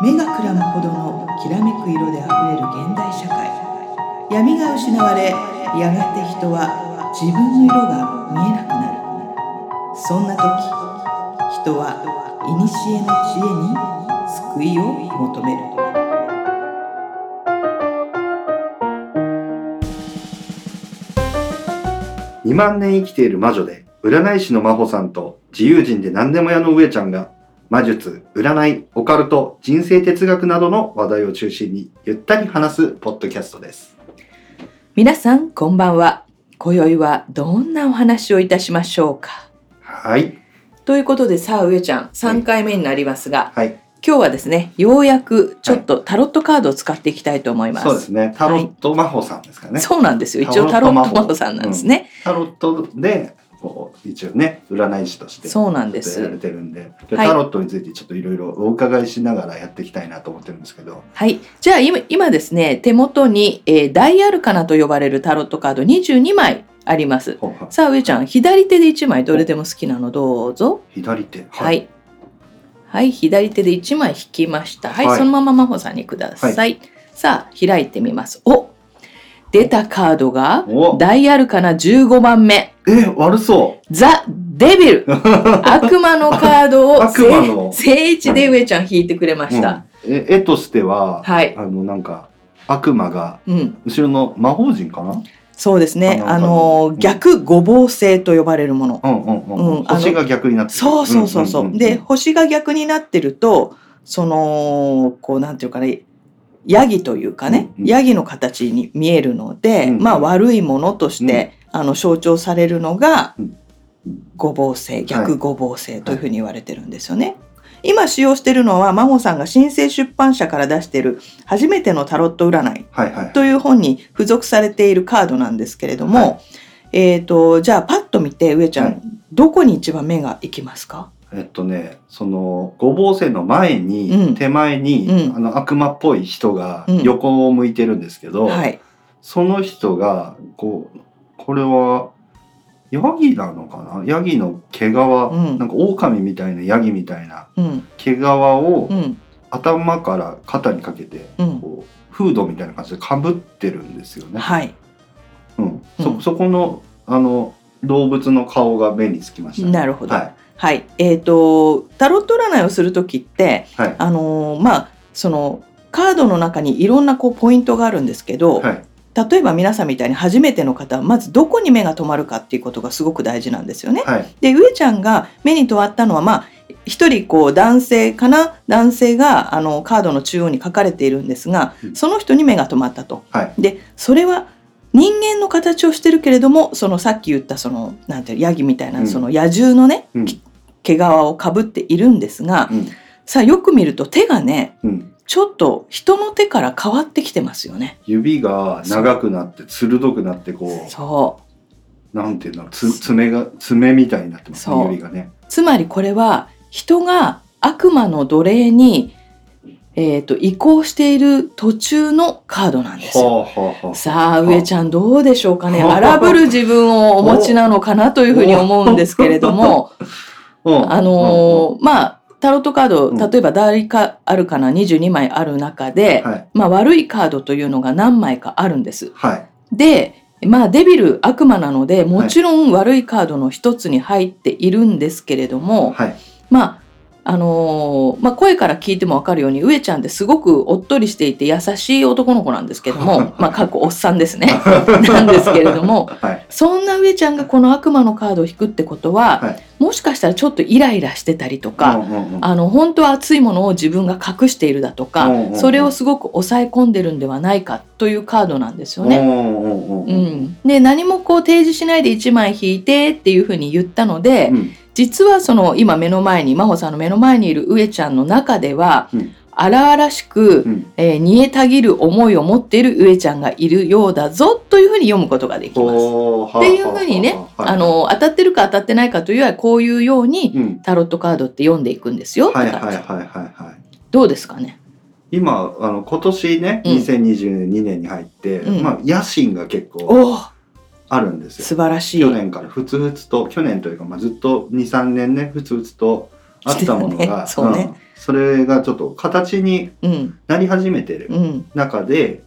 目がくらむほどのきらめく色であふれる現代社会。闇が失われやがて人は自分の色が見えなくなる。そんな時人は古の知恵に救いを求める。2万年生きている魔女で占い師の真帆さんと自由人で何でも屋の上ちゃんが魔術、占い、オカルト、人生哲学などの話題を中心にゆったり話すポッドキャストです。皆さんこんばんは今宵はどんなお話をいたしましょうか？はい。ということでさあ上ちゃん3回目になりますが、はい。今日はですねようやくちょっとタロットカードを使っていきたいと思います、そうですね。タロット真帆さんですかね。そうなんですよ一応タロットマホさんなんですね、タロットで、こう、一応ね、占い師として。そうなんですやられてるんで、タロットについてちょっといろいろお伺いしながらやっていきたいなと思ってるんですけど。はい。じゃあ今今ですね、手元に、えーダイアルカナと呼ばれるタロットカード22枚あります。さあ、上ちゃん、左手で1枚どれでも好きなのどうぞ。左手。はい。はい、左手で1枚引きました。はい、はいそのまま真帆さんにください。さあ、開いてみます。お出たカードが、おダイアルカナ15番目。え、悪そザ・デビルう。悪魔のカードを 悪魔の正正位置で上ちゃん引いてくれました。うんえ絵としては、はいあのなんか悪魔がうん後ろの魔法陣かな？そうですね。あのあのうん逆五芒星と呼ばれるもの。うんうんうん、うんあの星が逆になってるそうそうそうそう。んんんんで、星が逆になってると、その、こう、なんていうかね、ヤギというかね、ヤギの形に見えるので、まあ悪いものとして、あの象徴されるのがうん。五芒星、逆五芒星というふうに言われてるんですよね。今使用しているのは、真帆さんが新生出版社から出している初めてのタロット占いはいはい。という本に付属されているカードなんですけれども、はえっ、と、じゃあパッと見て、上ちゃん、はい。どこに一番目が行きますか？えっとねその五芒星の前に、うん手前に、うんあの悪魔っぽい人がうん横を向いてるんですけど、はい。その人がこうこれはヤギなのかな？ヤギの毛皮、んなんか狼みたいなヤギみたいなうん。毛皮をうん。頭から肩にかけて、うん。こうフードみたいな感じでかぶってるんですよね。はい。うん、うんそそこのあの動物の顔が目につきました、なるほど。ははい。い。えっ、と、タロット占いをするときって、はい。あのーまあ、その、カードの中にいろんなこうポイントがあるんですけど、はい。例えば皆さんみたいに初めての方はまずどこに目が止まるかっていうことがすごく大事なんですよね。はい。で上ちゃんが目に留まったのはまあ一人こう男性かな男性があのカードの中央に書かれているんですがうん。その人に目が留まったと。はい。でそれは人間の形をしてるけれどもそのさっき言ったそのなんていうヤギみたいな、うん。その野獣のねうん毛皮をかぶっているんですが、うん。さあよく見ると手がねうん、ちょっと人の手から変わってきてますよね。指が長くなって鋭くなってこそう。うなんていうんだろうつ爪が爪みたいになってますね指がね。つまりこれは人が悪魔の奴隷に、えー、と移行している途中のカードなんですよ。はあはあはあさあ上ちゃんどうでしょうかね。は あ荒ぶる自分をお持ちなのかなというふうに思うんですけれども。う ん あのーまあタロットカードうん。例えば誰かあるかな22枚ある中で、はい。まあ、悪いカードというのが何枚かあるんです。はい。でまあデビル悪魔なのでもちろん悪いカードの一つに入っているんですけれども、はい。まああのーまあ、声から聞いても分かるように上ちゃんってすごくおっとりしていて優しい男の子なんですけどもまあかっこおっさんですね。なんですけれどもはい。そんな上ちゃんがこの悪魔のカードを引くってことは、はい。もしかしたらちょっとイライラしてたりとか、うんうんうん。あの本当は熱いものを自分が隠しているだとか、うんうんうん。それをすごく抑え込んでるんではないかというカードなんですよね。うんうんうんううん。ん、で何もこう提示しないで1枚引いてっていうふうに言ったので、うん実はその今目の前に真帆さんの目の前にいる上ちゃんの中では、うん。荒々しく、うん。えー煮えたぎる思いを持っている上ちゃんがいるようだぞというふうに読むことができます。っていうふうにね、はい。あの当たってるか当たってないかというよりはこういうようにうん。タロットカードって読んでいくんですよ。はいはいはいはいはい。どうですかね？今あの今年ねうん。2022年に入って、うん。まあ野心が結構おおあるんですよ。素晴らしい。去年から。ふつふつと去年というか、まあ、ずっと23年ねふつふつとあったものが、そうねそれがちょっと形にうん。なり始めてるうん。中で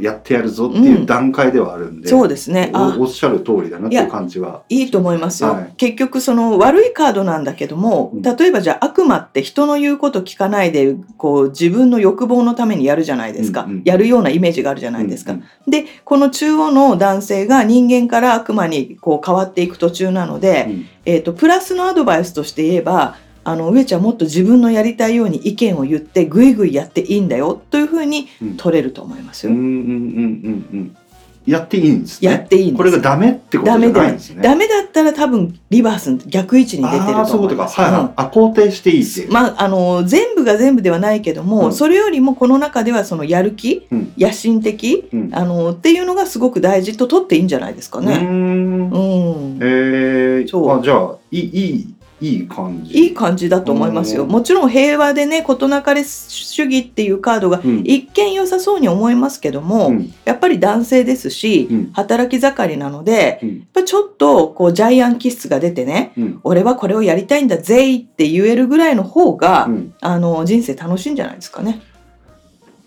やってやるぞっていう段階ではあるんで、そうですね。あ。おおっしゃる通りだなっていう感じは。いいと思いますよ、はい。結局その悪いカードなんだけどもうん。例えばじゃあ悪魔って人の言うこと聞かないでこう自分の欲望のためにやるじゃないですか、うんうん。やるようなイメージがあるじゃないですか、うん。でこの中央の男性が人間から悪魔にこう変わっていく途中なので、うん。えー、とプラスのアドバイスとして言えばあの上ちゃんもっと自分のやりたいように意見を言ってぐいぐいやっていいんだよというふうにうん取れると思いますよ。うんうんうんうんうんやっていいんですね。やっていいんですこれがダメってことじゃないんですね。ダメだったら多分リバース逆位置に出てるああーそういうこと思います。はいはい。うんあ肯定していいって。まあ、あの全部が全部ではないけども、うんそれよりもこの中ではそのやる気うん野心的うんあのっていうのがすごく大事と取っていいんじゃないですかね。んうんえー、そうあじゃあいいいいいい感じ。いい感じだと思いますよ。うん。もちろん平和でね事なかれ主義っていうカードがうん。一見良さそうに思いますけども、うん。やっぱり男性ですし、うん。働き盛りなのでうん。やっぱちょっとこうジャイアン気質が出てねうん。俺はこれをやりたいんだぜいって言えるぐらいの方が、うん。あの人生楽しいんじゃないですかね。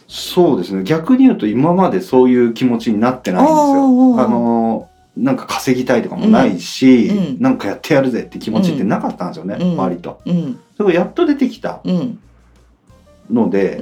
そうですね。逆に言うと今までそういう気持ちになってないんですよ。あのなんか稼ぎたいとかもないし、うん。うん。なんかやってやるぜって気持ちってなかったんですよね、うん。割と。うん。それがやっと出てきたうん。ので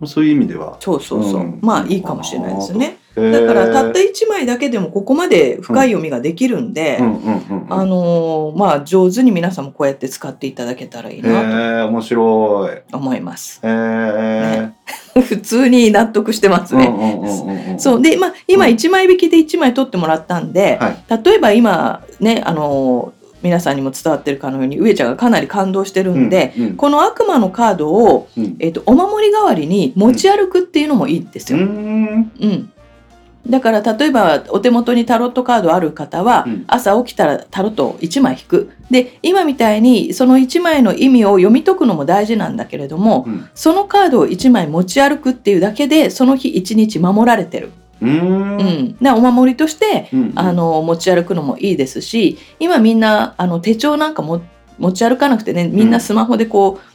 う、ん、そういう意味では。そうそうそう、うん。まあいいかもしれないですね。だからたった1枚だけでもここまで深い読みができるんで、あのーまあ上手に皆さんもこうやって使っていただけたらいいへなえ面白い。思います。え 普通に納得してますね。うんうんうんうんうん。そうでまあ今うん1枚引きで1枚取ってもらったんで、はい。例えば今ねあのー皆さんにも伝わってるかのように上ちゃんがかなり感動してるんで、うんうんこの悪魔のカードを、うんえっとお守り代わりに持ち歩くっていうのもいいんですうーよ。んうんだから例えばお手元にタロットカードある方は、うん。朝起きたらタロットを1枚引く。で今みたいにその1枚の意味を読み解くのも大事なんだけれども、うん。そのカードを1枚持ち歩くっていうだけでその日1日守られてる、うーん。うん、でお守りとしてうん。あの持ち歩くのもいいですし今みんなあの手帳なんかも持ち歩かなくてねみんなスマホでこう、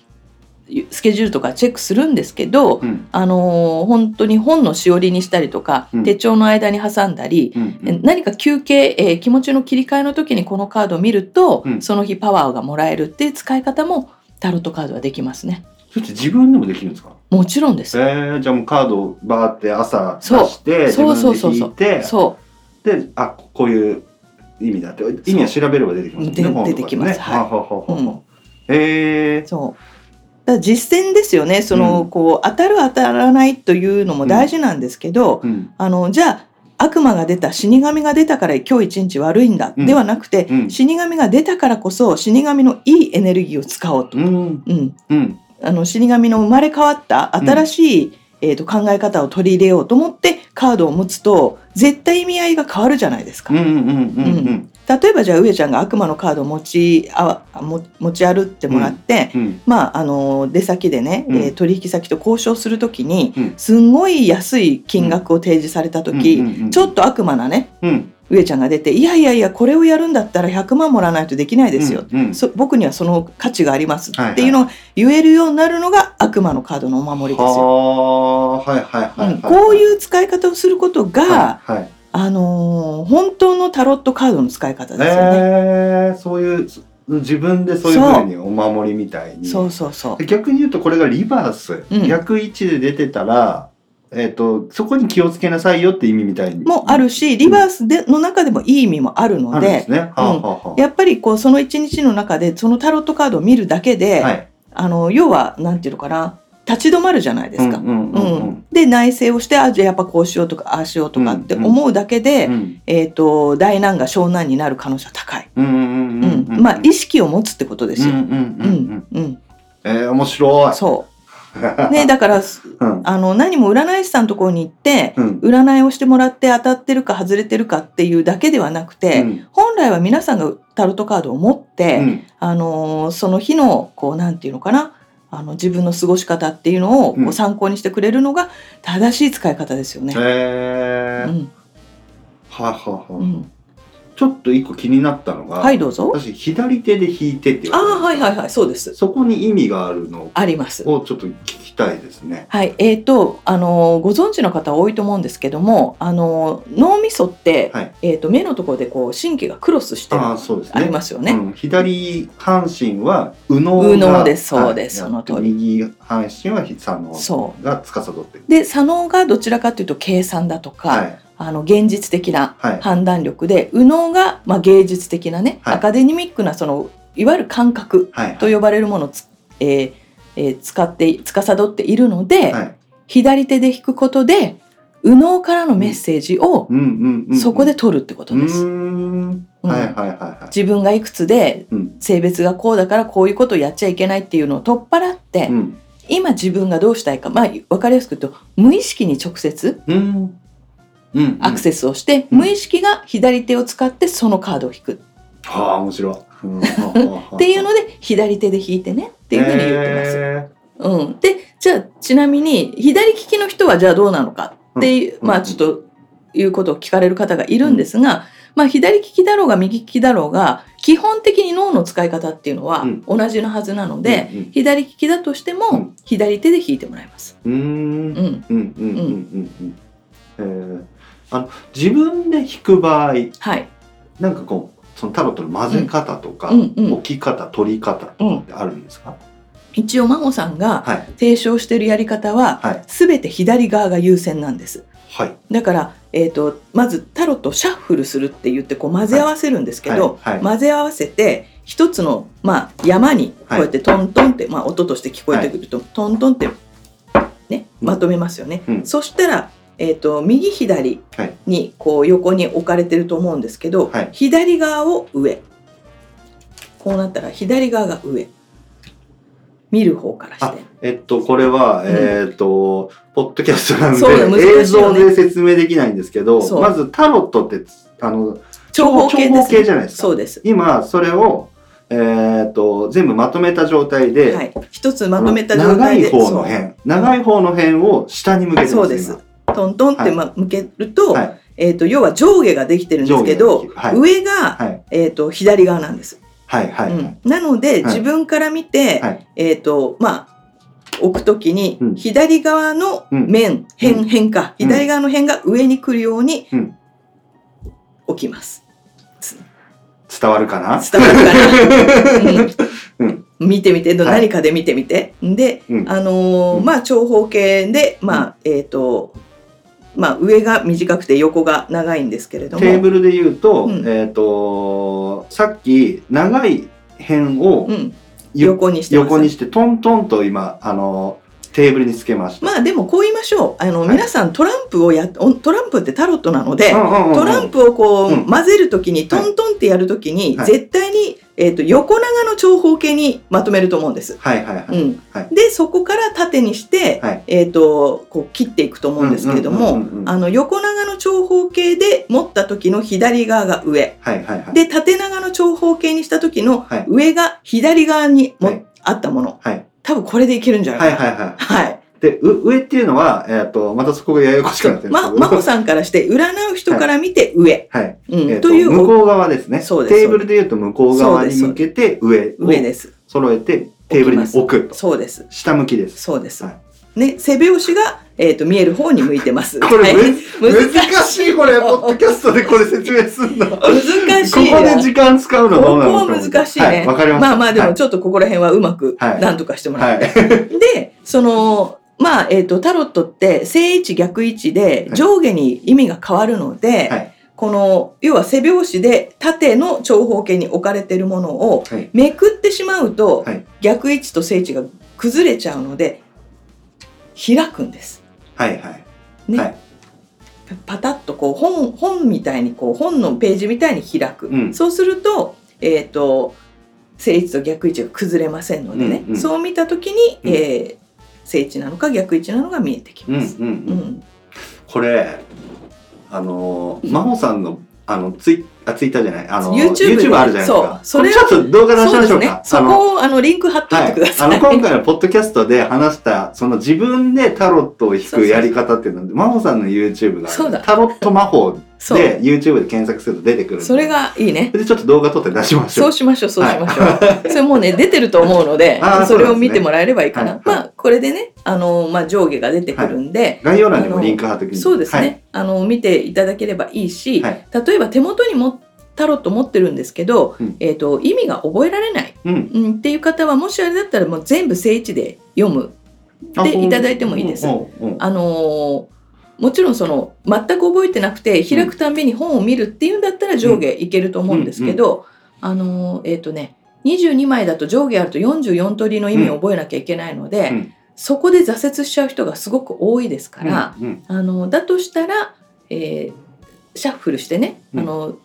スケジュールとかチェックするんですけど、うん。あの本当に本のしおりにしたりとか、うん。手帳の間に挟んだり、うんうん。何か休憩、えー気持ちの切り替えの時にこのカードを見ると、うん。その日パワーがもらえるっていう使い方もタロットカードはできますね。それって自分でもできるんですか？もちろんです。えー、じゃあもうカードをバーって朝出そう。して自そうそう分そうそう。そであこういう意味だって意味は調べれば出てきますよね出てきます。はい。ははははうん。えう。そう。だ実践ですよね。その、うん。こう当たる当たらないというのも大事なんですけど、ーうん。あのじゃあ悪魔が出た死神が出たから今日一日悪いんだ、うん。ではなくて、うん。死神が出たからこそ死神のいいエネルギーを使おうと。うん。うん、うん。あの死神の生まれ変わった新しい、えー、と考え方を取り入れようと思ってカードを持つと絶対意味合いが変わるじゃないですか。例えばじゃあ上ちゃんが悪魔のカードを持ちあも持ち歩ってもらって、うんまあ、あの出先でね、うん。えー取引先と交渉するときに、うん。すんごい安い金額を提示された時、ちょっと悪魔なねうん上ちゃんが出て「いやいやいやこれをやるんだったら100万もらわないとできないですよ」うんうん。そ僕にはその価値があります。っていうのが言えるようになるのが悪魔のカードのお守りですよ。はあはいはいはいはい、うんこういう使い方をすることが、はいはい。あのー本当のタロットカードの使い方ですよね。えー、そういう自分でそういうふうにお守りみたいに。そうそうそう。逆に言うとこれがリバース、うん。逆位置で出てたら、えー、とそこに気をつけなさいよって意味みたいに。もあるしリバースでの中でもいい意味もあるのでやっぱりこうその一日の中でそのタロットカードを見るだけで、はい。あの要はなんていうのかな立ち止まるじゃないですか。うんうんうんうん。うん。で内省をしてあじゃあやっぱこうしようとかああしようとかって思うだけで、うん。えー、と大難が小難になる可能性は高い、うんうんうんうんうんまあ意識を持つってことですよ。うんうんうんううん。ん。うん。えー、面白い。そうね、だからうん。あの何も占い師さんのところに行ってうん。占いをしてもらって当たってるか外れてるかっていうだけではなくて、うん。本来は皆さんがタロットカードを持って、うん。あのーその日のこうなんていうのかなあの自分の過ごし方っていうのをこう参考にしてくれるのが正しい使い方ですよね。えー。うん。はあはあはあ。うんちょっと一個気になったのが、はいどうぞ。私左手で弾いてって言あわれてあはいはいはいそうです。そこに意味があるのあります。をちょっと聞きたいですね。はい、えー、と、あのご存知の方多いと思うんですけども、あの脳みそって、はい。えー、と目のところでこう神経がクロスしてるああそうですね。ありますよね。うん、左半身は右脳が右脳です。そうです。はいその通り。右半身は左脳そが司ってる。で左脳がどちらかというと計算だとか、はいあの現実的なはい判断力で、右脳が、まあ、芸術的なね、はいアカデミックなそのいわゆる感覚はいと呼ばれるものをつ、えーえー使って司っているので、はい。左手で弾くことで右脳からのメッセージを。そこで取るってことうです。自分がいくつでうん性別がこうだからこういうことをやっちゃいけないっていうのを取っ払って、うん今自分がどうしたいか、まあ、分かりやすく言うと無意識に直接。アクセスをして、うん。無意識が左手を使ってそのカードを引く。っはあ面白い。うんていうので左手で引いてねっていうふうに言ってます。へうん、でじゃあちなみに左利きの人はじゃあどうなのかっていう、うんまあちょっということを聞かれる方がいるんですが、まあ左利きだろうが右利きだろうが基本的に脳の使い方っていうのはうん。同じのはずなのーで、うん左利きだとしてもうん。左手で弾いてもらいます。うんうーん。うん、うんうんうんうん。うん。えーあの自分で弾く場合はい。なんかこうそのタロットの混ぜ方とか、うん。うん。置き方取り方とかってあるんですか、一応真帆さんがはい。提唱してるやり方は、はい。全て左側が優先なんです。はい。だから、えー、とまずタロットをシャッフルするって言ってこう混ぜ合わせるんですけど、はい。はい。混ぜ合わせて一つの、まあ、山にこうやってトントンって、まあ、音として聞こえてくると、トントンって、ね、まとめますよね。うん。そしたら、えー、と右左はい。にこう横に置かれてると思うんですけど、はい。左側を上。こうなったら左側が上。見る方からしあて。えっとこれは、うん。えっとポッドキャストなんでね。映像で説明できないんですけどまずタロットってあの長方形じゃないですか。そうです。今それを、えっと全部まとめた状態で、はい。一つまとめた状態で。長い方の辺。長い方の辺を下に向けてますそうです。今トントンって、ま向けると、はい。えっ、と、要は上下ができてるんですけど、が上が、はい。えっ、と、左側なんです。はいはい、うん。なので、はい。自分から見て、はい。えっ、と、まあ、置くときに、うん。左側の面、辺、辺か、うん。左側の辺が上に来るようにうん。置きます。伝わるかな？伝わるかな、うん。うん。見てみて、何かで見てみて。で、うん。あのーうんまあ長方形で、まあ、えっ、と、まあ上が短くて横が長いんですけれども。テーブルで言うと、うんえっ、とさっき長い辺をうん、ゆ横にして。横にしてトントンと今あのテーブルにつけました。まあでもこう言いましょう。あの、はい皆さんトランプをやトランプってタロットなので、うんうんうんうんトランプをこう、うん混ぜるときにトントンってやるときに、はい絶対に、えっ、と横長の長方形にまとめると思うんです。はいはいはい。うんはいでそこから縦にして、はいえっ、とこう切っていくと思うんですけれども、あの横長の長方形で持った時の左側が上はいはいはい。で縦長の長方形にした時のはい上が左側にも、はいあったものはい多分これでいけるんじゃなかな。はいいはいはい。はいでう上っていうのはえっ、とまたそこがややこしくなってるんですま、けど。真帆さんからして占う人から見て上、はい。うんえーとという向こう側ですね。そうですテーブルで言うと向こう側に向けて上を上です揃えてテーブルに置くと。そうです下向きです。そうです、はいね背拍子が、えー、と見える方に向いてます これはい難しいこれ ポッドキャストでこれ説明すんの。ここ難しいなで時間使うのここどうなのは難しいね。はいわかりました。まあまあではいもちょっとここら辺はうまくはいなんとかしてもらって。はい。で、その、まあ、えっ、と、タロットって正位置逆位置ではい。上下に意味が変わるので、はい。この、要は背拍子で縦の長方形に置かれているものをはい。めくってしまうと、はい。逆位置と正位置が崩れちゃうので、開くんです。はいはい。ね。はい。パタッとこう本本みたいにこう本のページみたいに開く、うん。そうすると,、えー、と正位置と逆位置が崩れませんのでね、うんうん。そう見た時に、うん。えー正位置なのか逆位置なのが見えてきます。うんうんう。うんんこれあのー真帆さんのあのツイあツイッターじゃないあの YouTube であるじゃないですか。それちょっと動画出しましょうか。。そあのこをあのリンク貼っといてください。はい、あの今回のポッドキャストで話したその自分でタロットを引くやり方っていうので真帆さんの YouTube がタロット魔法で YouTube で検索すると出てくるそれがいいね。でちょっと動画撮って出しましょそううしましょうそうしましょう、そ れもうね出てると思うのでそれを見てもらえればいいかな、ねはい。まあこれでねあの、まあ、上下が出てくるんで、概要欄にもリンク貼っておきます。そうですね、あの見ていただければいいし、はい。例えば手元にもタロット持ってるんですけど、うん。えー、と意味が覚えられない、うん。うん、っていう方はもしあれだったらもう全部正位置で読む。あでいただいてもいいです。あのーもちろんその全く覚えてなくて開くたんびに本を見るっていうんだったら上下いけると思うんですけど、あのーえっ、とね22枚だと上下あると44通りの意味を覚えなきゃいけないので、うん。そこで挫折しちゃう人がすごく多いですから、うんうん。あのだとしたら、えーシャッフルしてね、うん。あの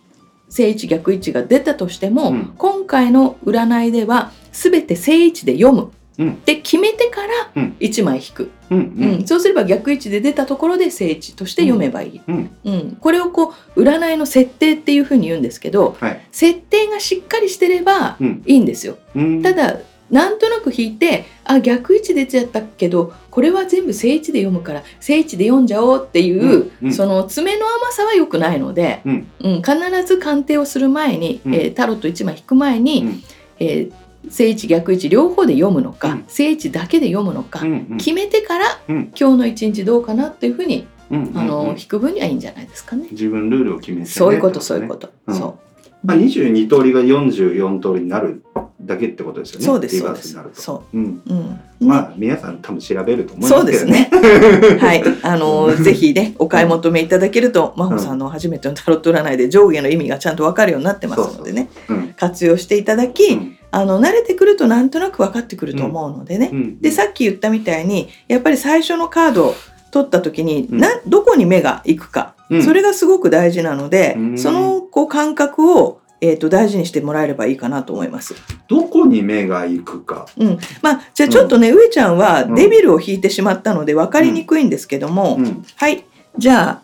正位置逆位置が出たとしても、うん。今回の占いでは全て正位置で読む。うんって決めてからうん。1枚引く、うんうん。そうすれば逆位置で出たところで正位置として読めばいい、うん。うん。これをこう占いの設定っていうふうに言うんですけどはい。設定がしっかりしてればうん。いいんですよ。うん。ただなんとなく引いてあ逆位置出ちゃったけどこれは全部正位置で読むから正位置で読んじゃおうっていう、うん。うん。その爪の甘さは良くないので、うん。うん。必ず鑑定をする前に、うん。えータロット1枚引く前に、うん。えー正位置逆位置両方で読むのか、うん。正位置だけで読むのか、うんうん。決めてから、うん。今日の一日どうかなっていうふうに、うんうんあのうん引く分にはいいんじゃないですかね。自分ルールを決めてね。そういうことそういうこと、うん。そまあ22通りが44通りになるだけってことですよね。うそうです。リそうですそう。うん。うん。まあ皆さん多分調べると思いますけどそうですね。はい、あのぜひねお買い求めいただけると真帆さんの初めてのタロット占いで上下の意味がちゃんとわかるようになってますのでね。うん。活用していただき、うんあの慣れてくるとなんとなく分かってくると思うのでね、うん。でさっき言ったみたいにやっぱり最初のカードを取った時に、うん。などこに目が行くか、うん。それがすごく大事なので、うん。そのこう感覚を、えー、と大事にしてもらえればいいかなと思います。どこに目が行くか。うん、まあじゃあちょっとね、上ちゃんはうん。デビルを引いてしまったので分かりにくいんですけども、うん。はい。じゃあ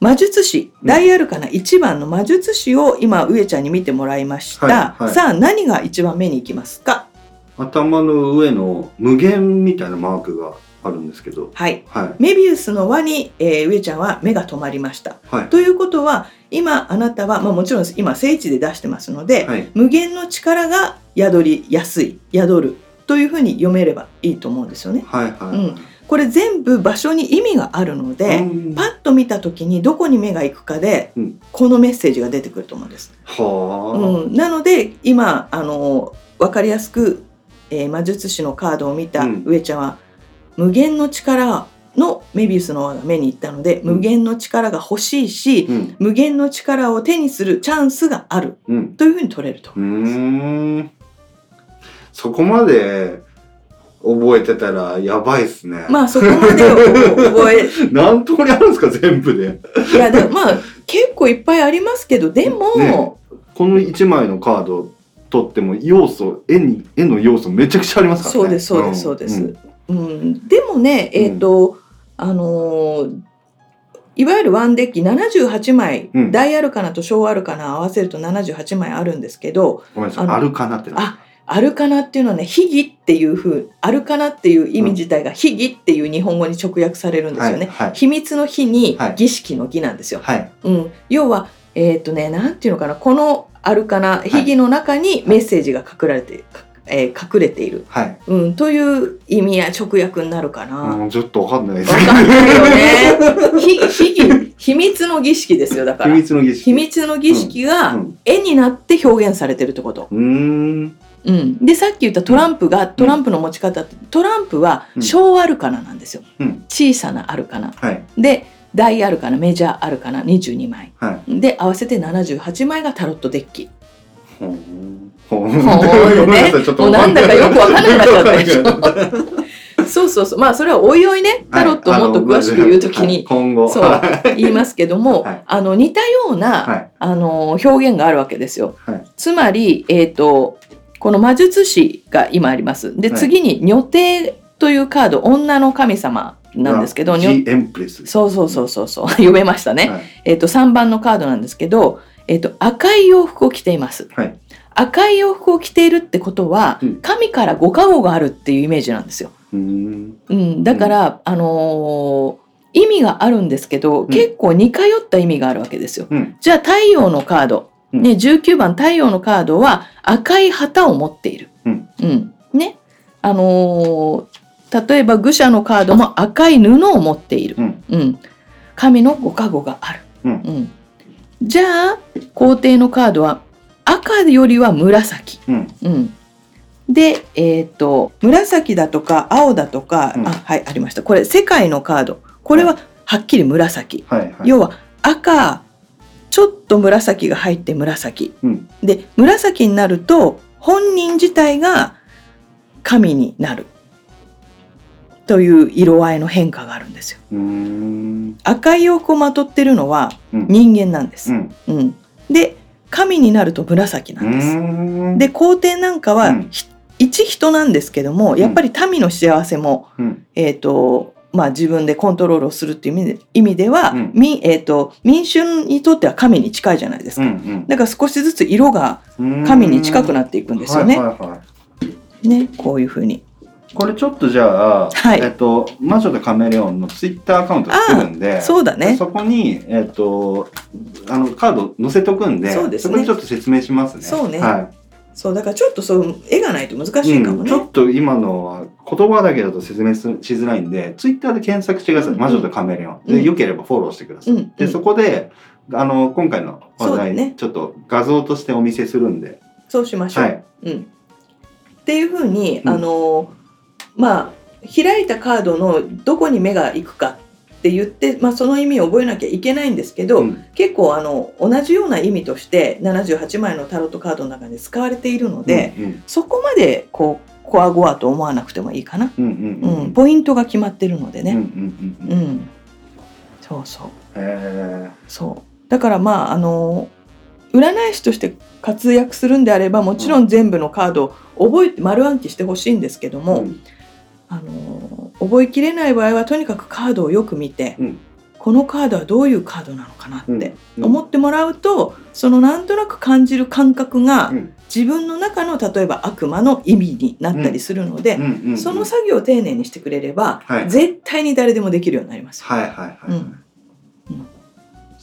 魔術師うん。ダイアルカナ1番の魔術師を今上ちゃんに見てもらいました、はいはい。さあ何が一番目に行きますか？頭の上の無限みたいなマークがあるんですけど。はい。はい。メビウスの輪に、えー上ちゃんは目が止まりました。はい。ということは今あなたは、まあ、もちろん今聖地で出してますので、はい。無限の力が宿りやすい宿るというふうに読めればいいと思うんですよね。はいはい。うんこれ全部場所に意味があるので、うん。パッと見た時にどこに目が行くかで、うん。このメッセージが出てくると思うんです。はうん、なので今あの分かりやすく、えー魔術師のカードを見たうん。上ちゃんは、無限の力のメビウスの輪が目に行ったので、うん。無限の力が欲しいし、無限の力を手にするチャンスがあるうん。というふうに取れると。うーん。そこまで覚えてたらやばいっすね。まあそこまでを覚え 何通りあるんですか全部で。いやでもまあ結構いっぱいありますけどでも、ねこの1枚のカード取っても要素絵に絵の要素めちゃくちゃありますからね。そうですそうですそうです。んうんでもねえっ、と、あのーいわゆるワンデッキ78枚、うん大アルカナと小アルカナ合わせると78枚あるんですけどごめんなさい。あのあるかなってな。あアルカナっていうのはね秘儀っていう風アルカナっていう意味自体が秘儀っていう日本語に直訳されるんですよね。はいはい秘密の秘にはい儀式の儀なんですよ。はい。うん、要はえっ、とねなんていうのかなこのアルカナ秘儀の中にメッセージが隠られて、かえー隠れている、はい。うん、という意味や直訳になるかな。わうん、ちょっとわかんないですかんないよね。ひ秘密の儀式ですよだか秘ら。密の儀式。秘密の儀式うがん。絵になって表現されてるってこと。うーん。うん、でさっき言ったトランプがトランプの持ち方ってトランプはうん小アルカナなんですよ。うん。小さなアルカナ。はい。で大アルカナメジャーアルカナ22枚。はい。で合わせて78枚がタロットデッキ。ほーん。ほーん。ねもうなんだかよくわかんなくなったでしょそうそうそうまあそれはおいおいねタロットをもっと詳しく言うときはいに今後。そうはい言いますけども、はいあの似たような、はいあの表現があるわけですよ。はいつまり、えー、とこの魔術師が今あります。ではい次に女帝というカード女の神様なんですけど。そうそうそうそうそう 読めましたね。はい。えー、と3番のカードなんですけど、えー、と赤い洋服を着ています。はい。赤い洋服を着ているってことは、うん神からご加護があるっていうイメージなんですよ。うーん。うん、だから、あのー意味があるんですけど、ん結構似通った意味があるわけですよ。うん。じゃあ太陽のカード、うんね、19番太陽のカードは赤い旗を持っている。うんうんねあのー例えば愚者のカードも赤い布を持っている。うん。うん、神のご加護がある。うんうんじゃあ皇帝のカードは赤よりは紫。うん。うん、で、えっ、と紫だとか青だとか、うんあはいありましたこれ世界のカードこれははっきり紫、はいはい。要は赤ちょっと紫が入って紫うん。で紫になると本人自体が神になるという色合いの変化があるんですよ。赤い洋服をまとってるのはうん。人間なんです、うん。うんで神になると紫なんです、んで皇帝なんかは、うんひ一人なんですけどもやっぱり民の幸せも、うん。えーとまあ、自分でコントロールをするっていう意味で意味では、うん民えー、と民衆にとっては神に近いじゃないですか、うん。だから少しずつ色がうん。神に近くなっていくんですよね。はいはいはい。ねこういうふうに。これちょっとじゃあ、はいえっと、魔女とカメレオンのツイッターアカウント作るんで、そうだね。そこに、えっと、あの、カード載せとくんで、そうですねこにちょっと説明しますね。そうねはそうだからちょっとそう絵がないと難しい。いかもね。うんちょっと今のは言葉だけだと説明すしづらいんで、ツイッターで検索してください。うん魔女とカメレオン。で、うんよければフォローしてください。うんで、うんそこで、あの、今回の話題、ねちょっと画像としてお見せするんで、そうしましょう。はい。うん、っていうふうに、うんあのまあ開いたカードのどこに目が行くかって言って、まあ、その意味を覚えなきゃいけないんですけど、うん。結構あの同じような意味として78枚のタロットカードの中で使われているので、うんそこまでこうコアゴアと思わなくてもいいかな、うんうんううん。んうん。ポイントが決まってるのでうんうんね。うんうん。うん。そうそう。へそう。だからまああの占い師として活躍するんであればもちろん全部のカードを覚えて丸暗記してほしいんですけどーも、あの覚えきれない場合はとにかくカードをよく見て、うん。このカードはどういうカードなのかなうん。って思ってもらうと、そのなんとなく感じる感覚がうん。自分の中の例えば悪魔の意味になったりするので、その作業を丁寧にしてくれれば、はい。絶対に誰でもできるようになります。はい。はい。はい、うん。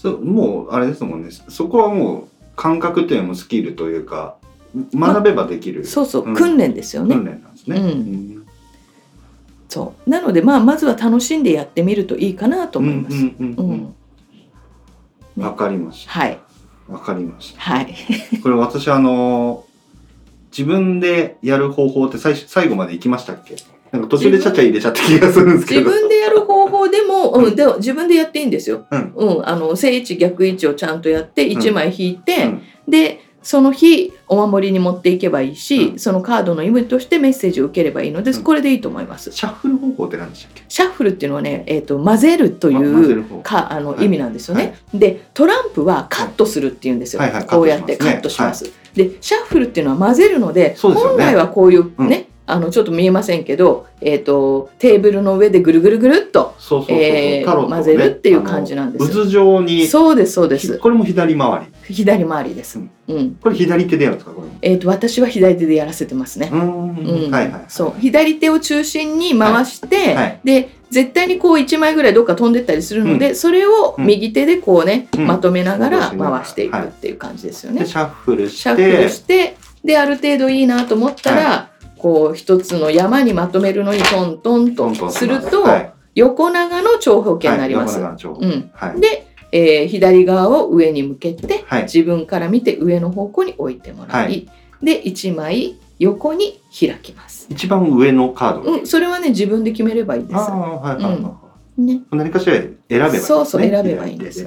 うん。もうあれですもんね。そこはもう感覚というもスキルというか学べばできる。そうそう、うん。訓練ですよね。訓練なんですね、うん。うんそう。なので、まあ、まずは楽しんでやってみるといいかなと思います。わかりましはい。たわかりましはい。た これ私あの自分でやる方法って最初最後まで行きましたっけ？なんか途中でちゃちゃ入れちゃった気がするんですけど。自分でやる方法でも、うん、でも自分でやっていいんですよ。うん。うん、あの正位置逆位置をちゃんとやってん。1枚引いて、うん。でその日お守りに持っていけばいいし、うん。そのカードの意味としてメッセージを受ければいいので、うん。これでいいと思います。シャッフル方法って何でしたっけ？シャッフルっていうのはね、えー、と混ぜるという方かあのはい。意味なんですよね。でトランプはカットするっていうんですよ。はいはいこうやってカカットします。す。でシャッフルっていうのは混ぜるのででね。本来はこういうね、あのちょっと見えませんけど、えー、とテーブルの上でぐるぐるぐるっと混ぜるっていう感じなんです。渦状にそうですそうです。これも左回り。左回りです。うん。うん。これ左手でやるんですかこれも？えー、と私は左手でやらせてますね。うん。ん。はいはいそう。左手を中心に回して、はい。はい。で絶対にこう1枚ぐらいどっか飛んでったりするので、それを右手でこうね、うん。まとめながら回していくっていう感じですよね。でシャッフルして。シャッフルしてである程度いいなと思ったら、こう一つの山にまとめるのにトントンとす。ると、はい。横長の長方形になります。で、えー左側を上に向けて、はい。自分から見て上の方向に置いてもらい、はい。で1枚横に開きます。一番上のカード。うん、それはね自分で決めればいいです。ね、何かしら選べばいい。ですねそうそう選べばいいんです。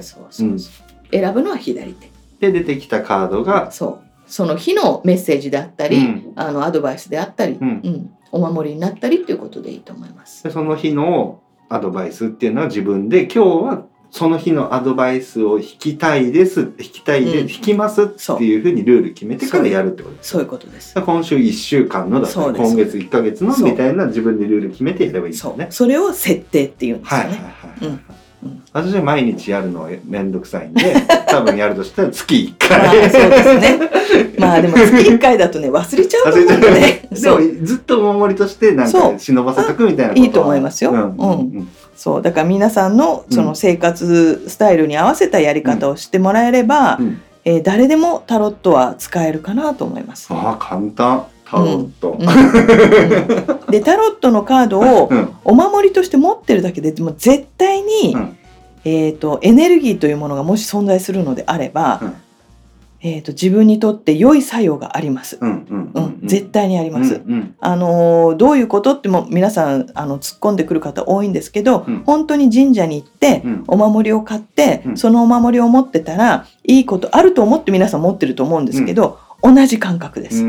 選ぶのは左手。手。で出てきたカードがそう。その日のメッセージであったり、うん。あのアドバイスであったり、うん。うん。お守りになったりということでいいと思います。でその日のアドバイスっていうのは自分で今日はその日のアドバイスを引きたいです引きたいで、うん。引きますっていうふうにルール決めてからやるってことです。そういうことです。今週1週間のだったり今月1か月のみたいな自分でルール決めてやればいいですね。それを設定っていうんですよはいはいね。はい、うんうん私は毎日やるのめんどくさいんで 多分やるとしたら月1まあ回。そうですね。まあでも月1回だとね忘れちゃうと思うんでね。でもそうずっとお守りとしてなんか忍ばせとくみたいなことは。いいと思いますよ。うんうんうん。そう。だから皆さんのその生活スタイルに合わせたやり方をしてもらえれば、うん。えー誰でもタロットは使えるかなと思います。ああ簡単タロット。うん。うん。でタロットのカードをうん。お守りとして持ってるだけでもう絶対に、うん。えー、とエネルギーというものがもし存在するのであれば、うん。えー、と自分にとって良い作用があります。うんうんうん絶対にあります。うんうん。あのーどういうことっても皆さんあの突っ込んでくる方多いんですけど、うん。本当に神社に行って、うん。お守りを買って、うん。そのお守りを持ってたらいいことあると思って皆さん持ってると思うんですけど、同じ感覚です、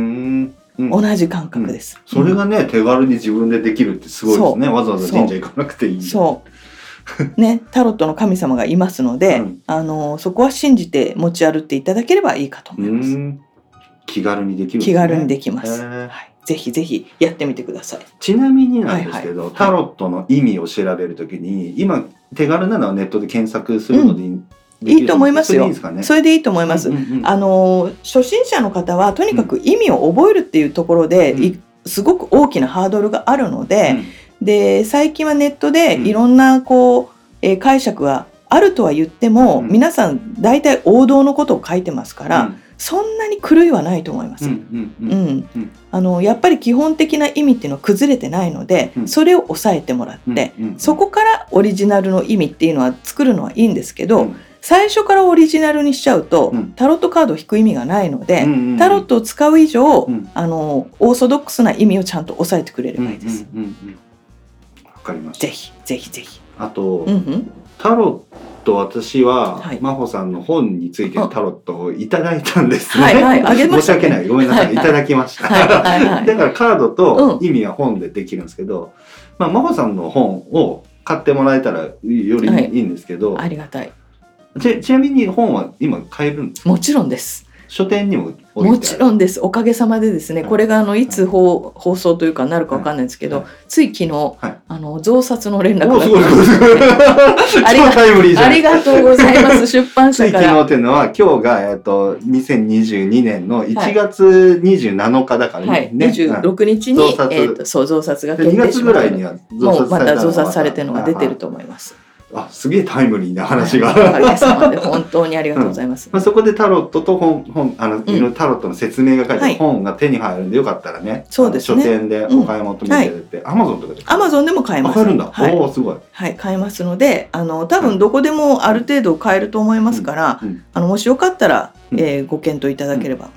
同じ感覚です、それがね手軽に自分でできるってすごいですね。わざわざ神社行かなくていい。そう。ねタロットの神様がいますので、うんあのーそこは信じて持ち歩っていただければいいかとう思います、ん。気軽にできるね。気軽にできます、はい、ぜひぜひやってみてください。ちなみになんですけど、はいはいタロットの意味を調べるときに今手軽なのはネットで検索するのでいい,、できるいいと思いますよ。それでいいと思います、うんうんうんあの初心者の方はとにかく意味を覚えるっていうところで、うんいすごく大きなハードルがあるので、で最近はネットでうん。いろんなこう、えー解釈があるとは言っても、うん。皆さん大体王道のことを書いてますから、うん。そんなに狂いはないと思います。ううんんうん。うん。うん。あのやっぱり基本的な意味っていうのは崩れてないので、うん。それを抑えてもらって、うんうん。そこからオリジナルの意味っていうのは作るのはいいんですけど、うん最初からオリジナルにしちゃうと、うんタロットカードを引く意味がないので、うんうんうんタロットを使う以上、うんあのオーソドックスな意味をちゃんと抑えてくれればいいです。うんうんかりましたぜひぜひぜひ。あと、うんうん。タロット私は、はい真帆さんの本についてのタロットをいただいたんですね。はいはいあげま申したね し訳ない。ごめんなさい。はいいただきました。はいはいはいだからカードとうん意味は本でできるんですけど、まあ、真帆さんの本を買ってもらえたらよりはいいいんですけど、ありがたい。ちちなみに本は今買えるんですか？もちろんです。書店にも置もちろんです。おかげさまでですね、はいこれがあのいつ放放送というかなるかわかんないんですけど、はいつい昨日、はいあの増刷の連絡がありがとうございます。出版つい昨日社から。っていうのは今日が、えっと、2022年の1月27日だからね。はい、ね26日に増、刷えー、とそう増刷がで2決定月しましたぐらいにはもうまた増刷さされてるのが出てると。と思います。あ、すげえタイムリーな話が。はい。おかげさまで本当にありがとうございます。まあ、そこでタロットと本、本、あの、ん。いろいろタロットの説明が書いてあはい。る本が手に入るんで、よかったらね。そうですね。書店でお買い求めいただいて、アマゾンとかでアマゾンでも買えます。あ買えるんだ。はい、おお、すごい。はい、買えますので、あの多分どこでもある程度買えると思いますから、うん。あのもしよかったら、うん。えーご検討いただければ。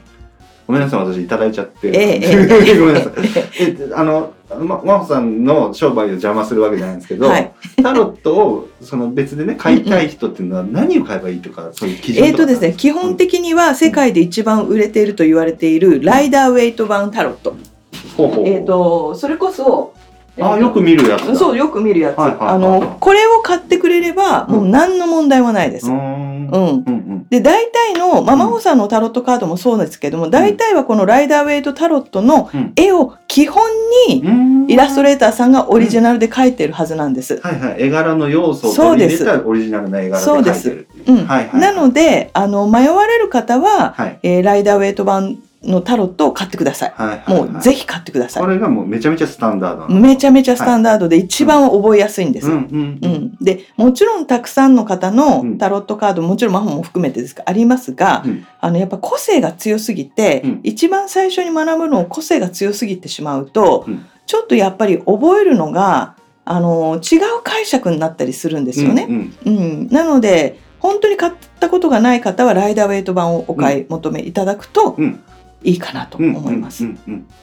ごめんなさい、私いただいちゃって。ええええ ごめんなさい。え、あの、ま、真帆さんの商売を邪魔するわけじゃないんですけど、はいタロットをその別でね、買いたい人っていうのは何を買えばいいとか、そういう基準えーとですね、基本的には世界で一番売れていると言われているライダーウェイト版タロット。ほうほうえー、とそれこそ、あ、よく見るやつだ。そうよく見るやつ、はいはいはいあのこれを買ってくれればもう何の問題もないです。うーん。うんうんうん。で大体の、まあ、真帆さんのタロットカードもそうですけども、大体はこのライダーウェイトタロットのうん絵を基本にうんイラストレーターさんがオリジナルで描いてるはずなんです。はいはい。絵柄の要素を取り入れたオリジナルな絵柄で描いてるっていう。うんはいはい。なのであの迷われる方は、はい。えーライダーウェイト版のタロットを買ってください。はいはいはい。もうぜひ買ってください。これがもうめちゃめちゃスタンダード。めちゃめちゃスタンダードで一番覚えやすいんです。うんうんうんうん。でもちろんたくさんの方のうんタロットカードもちろん魔法も含めてですがありますが、うんあのやっぱ個性が強すぎて、うん一番最初に学ぶのを個性が強すぎてしまうと、うんちょっとやっぱり覚えるのがあの違う解釈になったりするんですよね。うんうんなので本当に買ったことがない方はライダーウェイト版をお買い求めいただくとうんいいかなとうん。思います。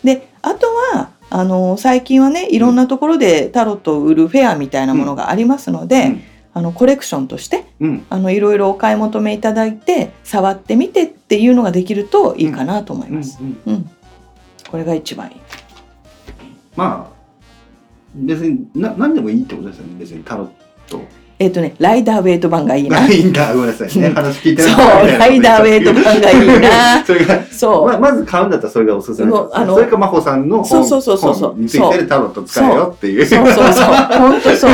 であとはあの最近はねいろんなところでタロットを売るフェアみたいなものがありますので、うんあのコレクションとしてうん。あのいろいろお買い求めいただいて触ってみてっていうのができるといいかなと思います。これが一番いい。まあ別にな何でもいいってことですよね別にタロットえっ、とねライダーウェイト版がいいな。がいいんだごめんなさいね話聞いてそうライダーウェイト版がいいな。それがそう。ままず買うんだったらそれがおすすめあのそれか真帆さんの本そうそうそうそうについてるタロット使えよっていうそうそうそう。本当そう。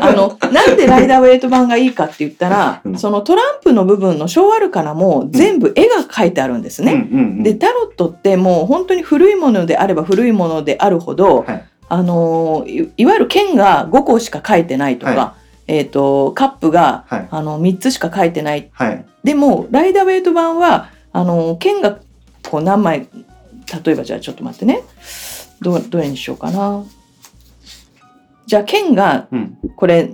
あの、なんでライダーウェイト版がいいかって言ったら、うんそのトランプの部分の小アルカナも全部絵が描いてあるんですね。でタロットってもう本当に古いものであれば古いものであるほど、はいあのーいいわゆる剣が5個しか書いてないとか、はえー、とカップが、はい。あの3つしか書いてない。はい。でもライダーウェイト版はあのー剣がこう何枚例えばじゃあちょっと待ってね。どどれにしようかな。じゃあ剣がうん。これ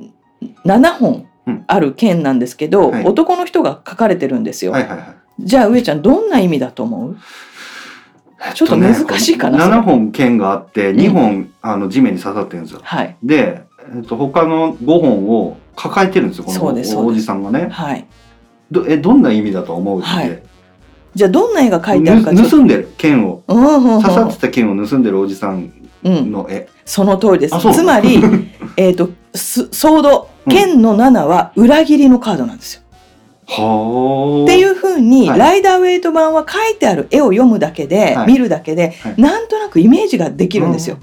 7本うん。ある剣なんですけど、はい。男の人が書かれてるんですよ。はいはいはい。じゃあ上ちゃんどんな意味だと思う？ちょっと難しいかな。それ7本剣があって2本、あの地面に刺さってるんですよ。はい。で、えっと、他の5本を抱えてるんですよこのおじさんがね。はい。どえどんな意味だと思う？って、はい。じゃあどんな絵が描いてあるか盗んでる剣を。うんうんうん。刺さってた剣を盗んでるおじさんうん、の絵、その通りです。つまり えっとすソード。うん剣の7は裏切りのカードなんですよ。はあ。っていうふうに、はい。ライダーウェイト版は書いてある絵を読むだけで、はい。見るだけで、はい。なんとなくイメージができるんですよ。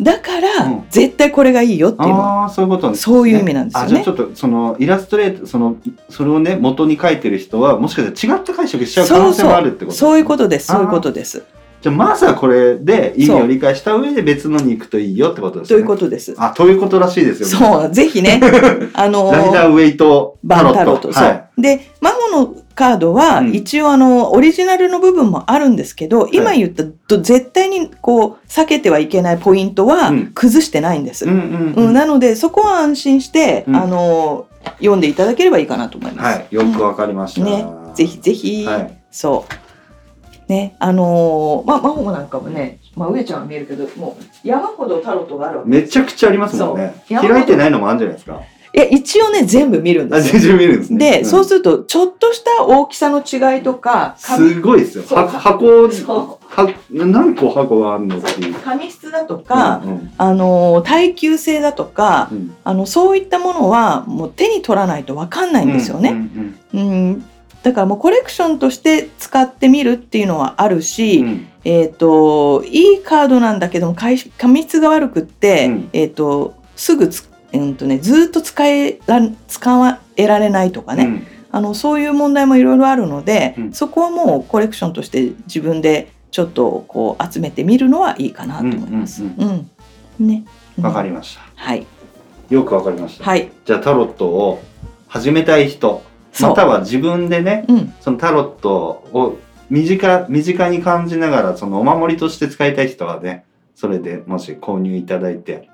だから、うん。絶対これがいいよっていうの。ああそういうことね。そういう意味なんですよね。あじゃあちょっとそのイラストレートそのそれをね元に書いてる人はもしかしたら違った解釈しちゃう可能性もあるってことですね。そういうことです。そういうことです。じゃあまずはこれで意味を理解した上で別のに行くといいよってことですね。ということです。あということらしいですよ。そう、ぜひね、あのライダーウェイトタバロット。ンタロット。そはう。で、マホのカードは、うん。一応あの、オリジナルの部分もあるんですけど、今言ったと絶対にこう、避けてはいけないポイントはうん。崩してないんです。い、うんうん。うん、なので、そこは安心して、うん。あの、読んでいただければいいかなと思います。はい。よくわかりました、ね、ぜひぜひ、はい。そう。ね、あのーまあ、マホなんかもね、まあ、上ちゃんは見えるけど、もう山ほどタロットがあるわけめちゃくちゃありますもんね。開いてないのもあるんじゃないですか。いや、一応ね、全部見るんですよ。あ全然見るんですね。で、ん。そうすると、ちょっとした大きさの違いとか、すごいですよ。箱そは何個箱があるのっていう。紙質だとか、うんうん。あのー耐久性だとか、うん。あのそういったものはもう手に取らないと分かんないんですよね。うん。うんだからもうコレクションとして使ってみるっていうのはあるし、うん。うんえっ、といいカードなんだけども紙紙質が悪くって、うん。えっ、とすぐつ、うんとね、ずっと使えら使えられないとかね、うん。あのそういう問題もいろいろあるので、うん。そこはもうコレクションとして自分でちょっとこう集めてみるのはいいかなと思います。ううんんね。わかり。りました。はい。よくわかりました。はい。じゃあタロットを始めたい人または自分でねうん。そのタロットを身近身近に感じながらそのお守りとして使いたい人はねそれでもし購入いただいて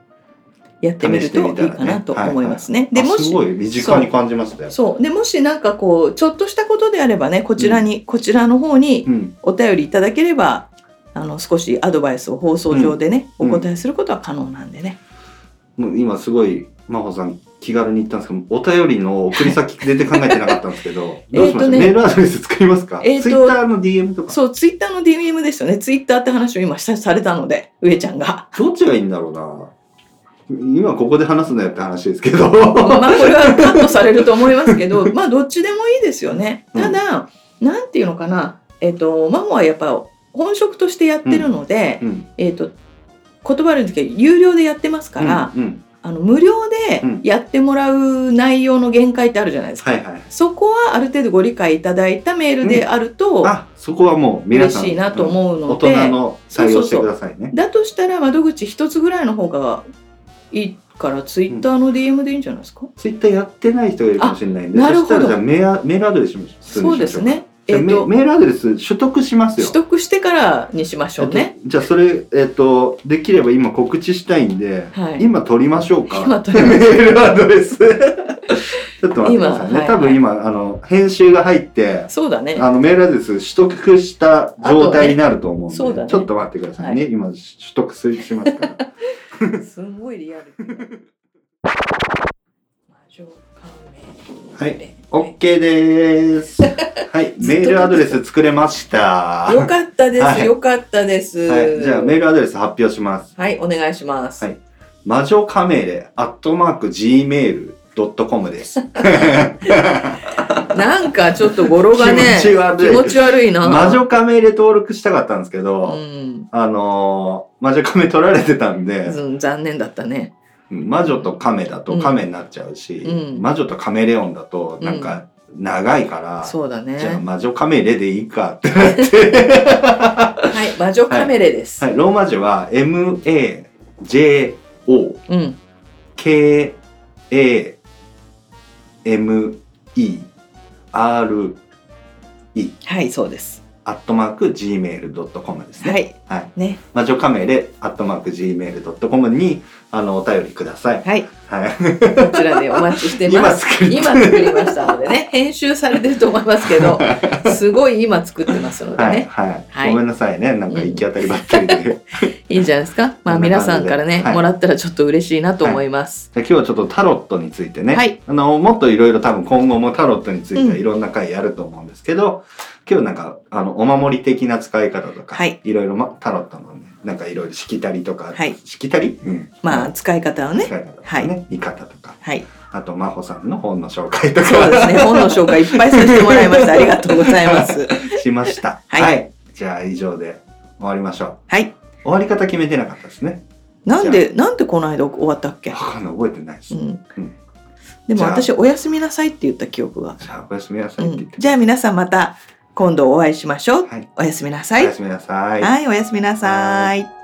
やってみるといいかなと思いますね。でもしあすごい身近に感じますねそう。でもしなんかこうちょっとしたことであればねこちらに、こちらの方にうん。お便りいただければあの少しアドバイスを放送上でね、うん。お答えすることは可能なんでね。もう今すごい真帆さん気軽に言ったんですけどお便りの送り先全然考えてなかったんですけど どうしましょう、ねメールアドレス作りますか、えーとツイッターの DM とか？そうツイッターの DM ですよね。ツイッターって話を今さされたので上ちゃんが。どっちがいいんだろうな。今ここで話すなよって話ですけど。まあこれは カットされると思いますけど まあどっちでもいいですよね。ただ、なんていうのかな。えっ、とマモはやっぱ本職としてやってるので、うん。えっ、と言葉悪いんですけど有料でやってますから、うんうんあの無料でうん。やってもらう内容の限界ってあるじゃないですか。はいはい。そこはある程度ご理解いただいたメールであるとあそこはもう皆さん嬉しいなと思うの大で、人の対応してくださいねだとしたら窓口一つぐらいの方がいいからツイッターの DM でいいんじゃないですか、ツイッターやってない人がいるかもしれないんで。あなるほど。そしたらじゃあメールメールアドレスにしましょそうですね。えっ、とメメールアドレス取得しますよ取得してからにしましょうね。えっとじゃあそれ、えっと、できれば今告知したいんで、はい今取りましょうか。今取りますメールアドレス。ちょっと待ってくださいね。今はい多分今、あの、編集が入って、そうだね。あの、メールアドレス取得した状態になると思うんで、ねそうだねちょっと待ってくださいね。今、取得すしますから。すんごいリアル。は仮面い。OK です。はい。メールアドレス作れました。よかったです、はいよかったです。はい。じゃあ、メールアドレス発表します。はい、お願いします。はい魔女カメレ、アットマーク、gmail.com です。なんかちょっと語呂がね、気持ち悪いな。魔女カメレ登録したかったんですけど、うん、あのー魔女カメ取られてたんで、うん、残念だったね。魔女と亀だと亀になっちゃうし、うん魔女とカメレオンだとなんか長いから、そうだね。じゃあ魔女カメレでいいかって。はい、魔女カメレです。はい、ローマ字は M-A-J-O うん。はい、そうです。アットマーク Gmail.com ですね。はい。はい。ね。魔女カメレアットマーク Gmail.com にあのお便りください。はい。はい。こちらでお待ちしてます。今作り今作りましたのでね、編集されてると思いますけど、すごい今作ってますのではい、ね。はい、はいごめんなさいね。なんか行き当たりばったりで。で いいんじゃないですか？まあ皆さんからね、はいもらったらちょっと嬉しいなと思います。今日はちょっとタロットについてね。はいあの、もっといろいろ多分今後もタロットについてうんはいろんな回やると思うんですけど、今日なんか、あの、お守り的な使い方とか、はいいろいろ、ま、タロットのね、なんかいろいろしきたりとか、はいしきたり？うん。まあ使い方をね。使い方とかね、見方とか、はい。あと、真帆さんの本の紹介とか。そうですね。本の紹介いっぱいさせてもらいました。ありがとうございます。しました。はいじゃあ以上で終わりましょう。はい。終わり方決めてなかったですね。なんで、なんでこの間終わったっけ？わかんない、覚えてないです。うんうん。でも私、おやすみなさいって言った記憶が。じゃあ、おやすみなさういって言って。ん。じゃあ皆さんまた今度お会いしましょう。はい。おやすみなさい。おやすみなさい。はい、おやすみなさい。